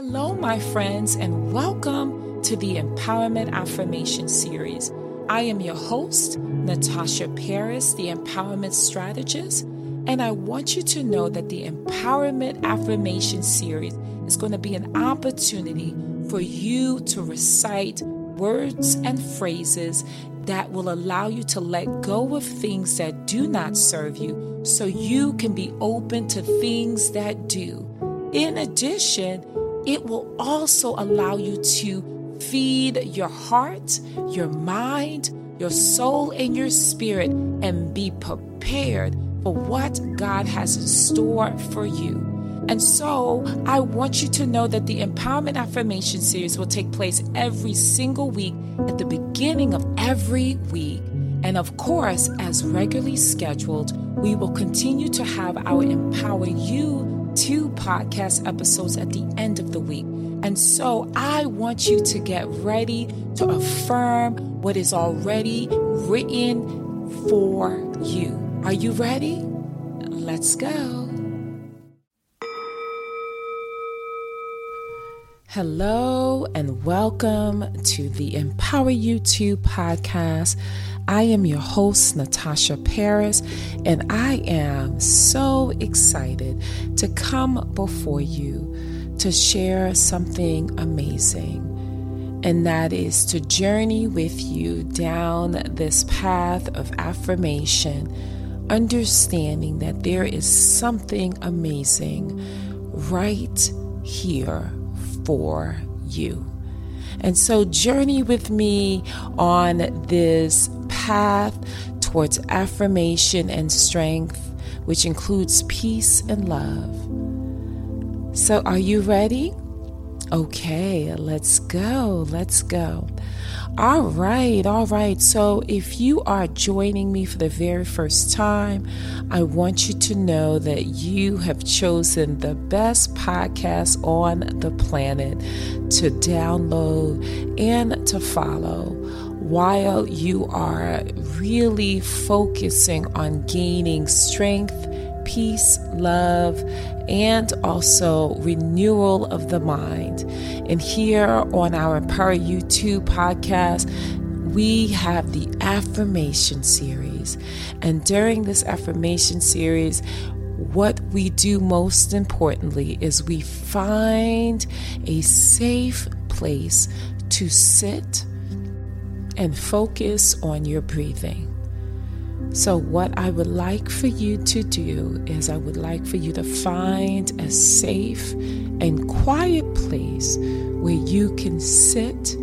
Hello, my friends, and welcome to the Empowerment Affirmation Series. I am your host, Natasha Paris, the Empowerment Strategist, and I want you to know that the Empowerment Affirmation Series is going to be an opportunity for you to recite words and phrases that will allow you to let go of things that do not serve you so you can be open to things that do. In addition, it will also allow you to feed your heart, your mind, your soul, and your spirit and be prepared for what God has in store for you. And so I want you to know that the Empowerment Affirmation Series will take place every single week at the beginning of every week. And of course, as regularly scheduled, we will continue to have our Empower You two podcast episodes at the end of the week. And so I want you to get ready to affirm what is already written for you. Are you ready? Let's go. Hello and welcome to the Empower U2 podcast. I am your host, Natasha Paris, and I am so excited to come before you to share something amazing. And that is to journey with you down this path of affirmation, understanding that there is something amazing right here for you. And so, journey with me on this path towards affirmation and strength, which includes peace and love. So, are you ready? Okay, let's go. Let's go. All right, all right. So, if you are joining me for the very first time, I want you to know that you have chosen the best podcast on the planet to download and to follow while you are really focusing on gaining strength, peace, love, and also renewal of the mind. And here on our Empower U2 podcast, we have the affirmation series. And during this affirmation series, what we do most importantly is we find a safe place to sit and focus on your breathing. So, what I would like for you to do is, I would like for you to find a safe and quiet place where you can sit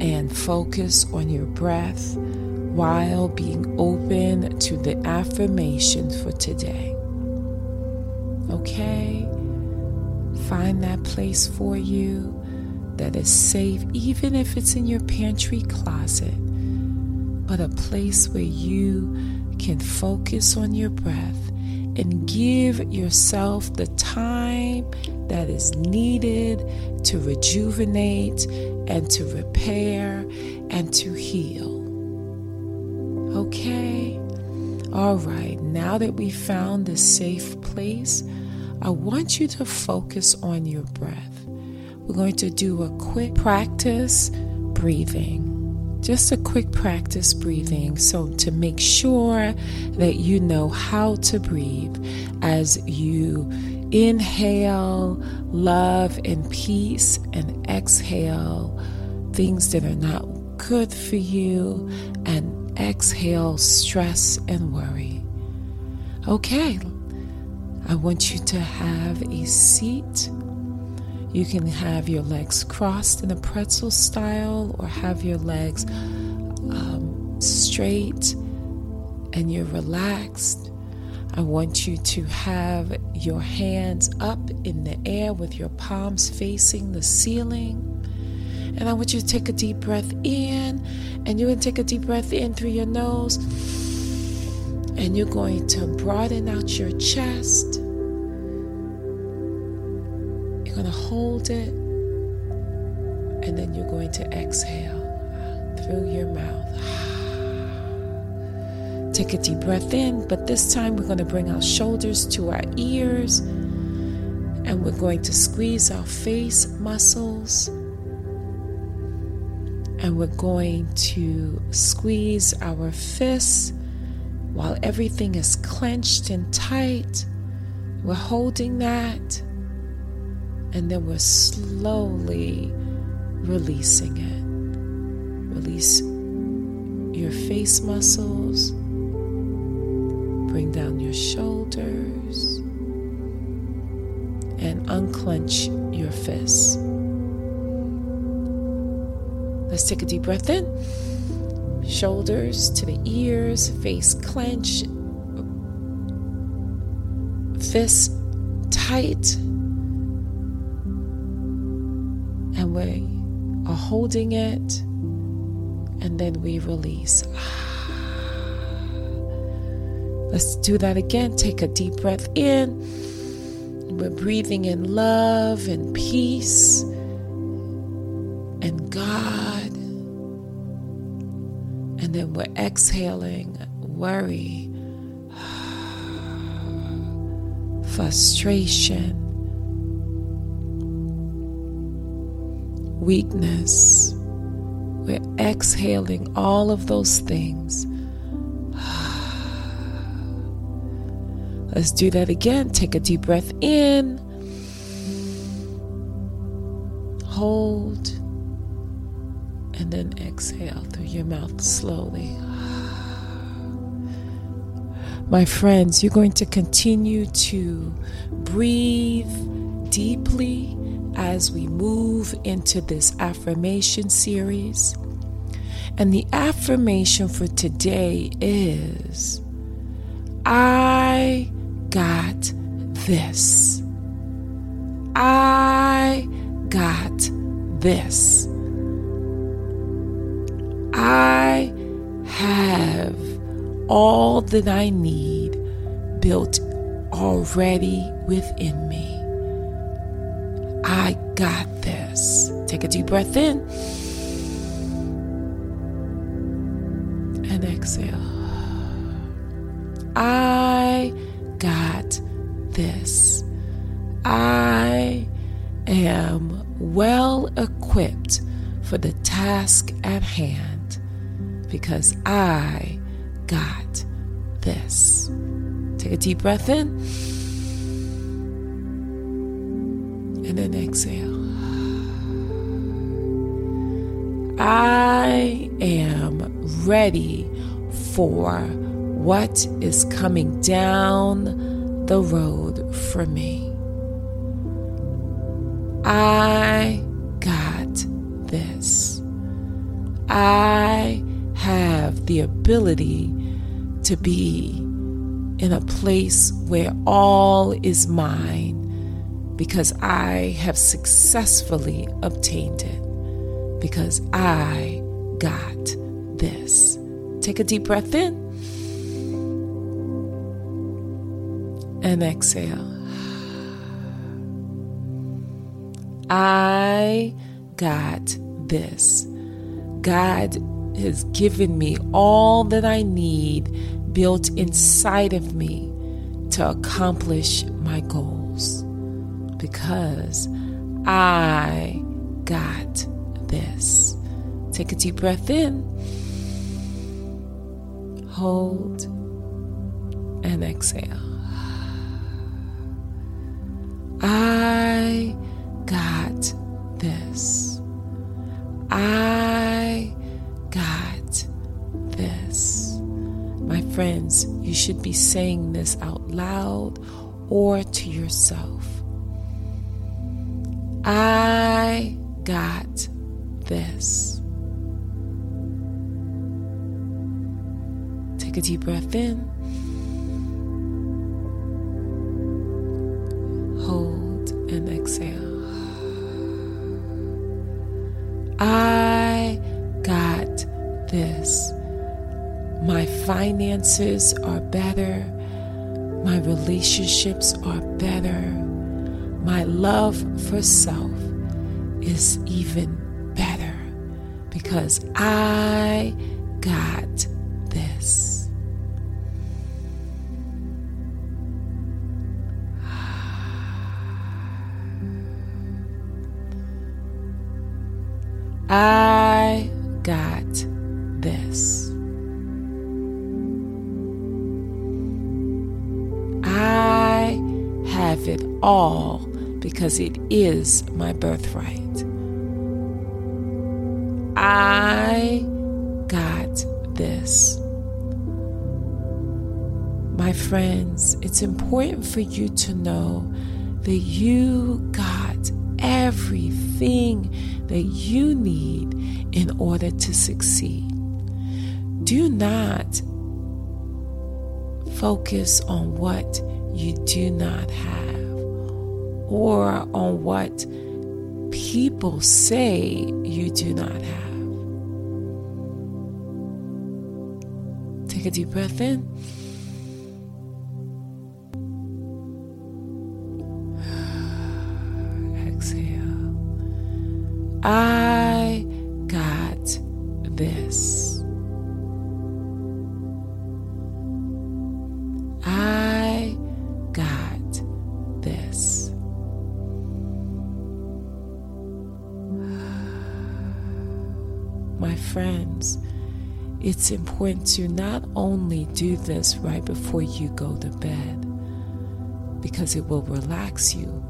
and focus on your breath while being open to the affirmation for today. Okay? Find that place for you that is safe, even if it's in your pantry closet, but a place where you can focus on your breath and give yourself the time that is needed to rejuvenate and to repair and to heal. Okay? All right, now that we found this safe place, I want you to focus on your breath. We're going to do a quick practice breathing. Just a quick practice breathing. So, to make sure that you know how to breathe as you inhale love and peace and exhale things that are not good for you and exhale stress and worry. Okay, I want you to have a seat you can have your legs crossed in a pretzel style or have your legs um, straight and you're relaxed. I want you to have your hands up in the air with your palms facing the ceiling. And I want you to take a deep breath in, and you're going to take a deep breath in through your nose, and you're going to broaden out your chest going to hold it, and then you're going to exhale through your mouth. Take a deep breath in, but this time we're going to bring our shoulders to our ears. And we're going to squeeze our face muscles. And we're going to squeeze our fists while everything is clenched and tight. We're holding that. And then we're slowly releasing it. Release your face muscles. Bring down your shoulders and unclench your fists. Let's take a deep breath in. Shoulders to the ears, face clenched, fists tight. We are holding it, and then we release. Ah. Let's do that again. Take a deep breath in. We're breathing in love and peace and God. And then we're exhaling worry, frustration, weakness. We're exhaling all of those things Let's do that again. Take a deep breath in. Hold. And then exhale through your mouth slowly. My friends, you're going to continue to breathe deeply as we move into this affirmation series. And the affirmation for today is I got this. I got this. I have all that I need built already within me. Got this. Take a deep breath in and exhale. I got this. I am well equipped for the task at hand because I got this. Take a deep breath in and then exhale. I am ready for what is coming down the road for me. I got this. I have the ability to be in a place where all is mine because I have successfully obtained it. Because I got this. Take a deep breath in. and exhale. I got this. God has given me all that I need built inside of me to accomplish my goals because I got this. Take a deep breath in, hold, and exhale. I got this. I got this. My friends, you should be saying this out loud or to yourself. I got this. Take a deep breath in. hold, and exhale. I got this. My finances are better. My relationships are better. My love for self is even because I got this. I got this. I have it all because it is my birthright. Friends, it's important for you to know that you got everything that you need in order to succeed. Do not focus on what you do not have or on what people say you do not have. Take a deep breath in. I got this. I got this. My friends, it's important to not only do this right before you go to bed because it will relax you,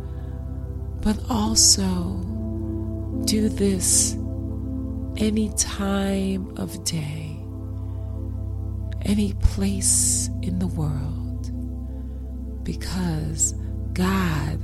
but also do this any time of day, any place in the world, because God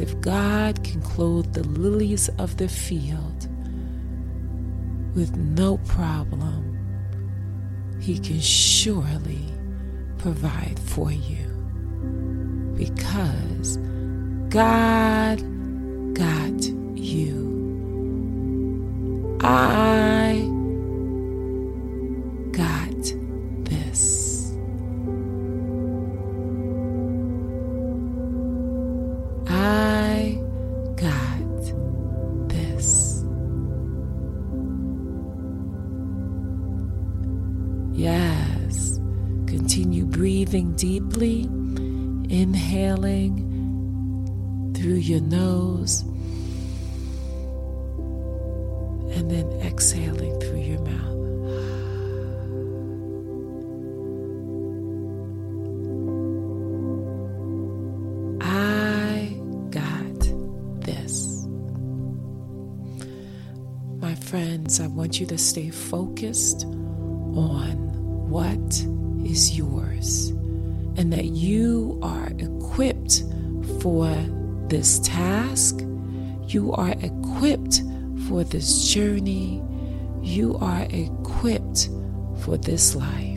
if God can clothe the lilies of the field with no problem, He can surely provide for you. Because God got you. I breathing deeply, inhaling through your nose, and then exhaling through your mouth. I got this. My friends, I want you to stay focused on what is yours and that you are equipped for this task. You are equipped for this journey. You are equipped for this life.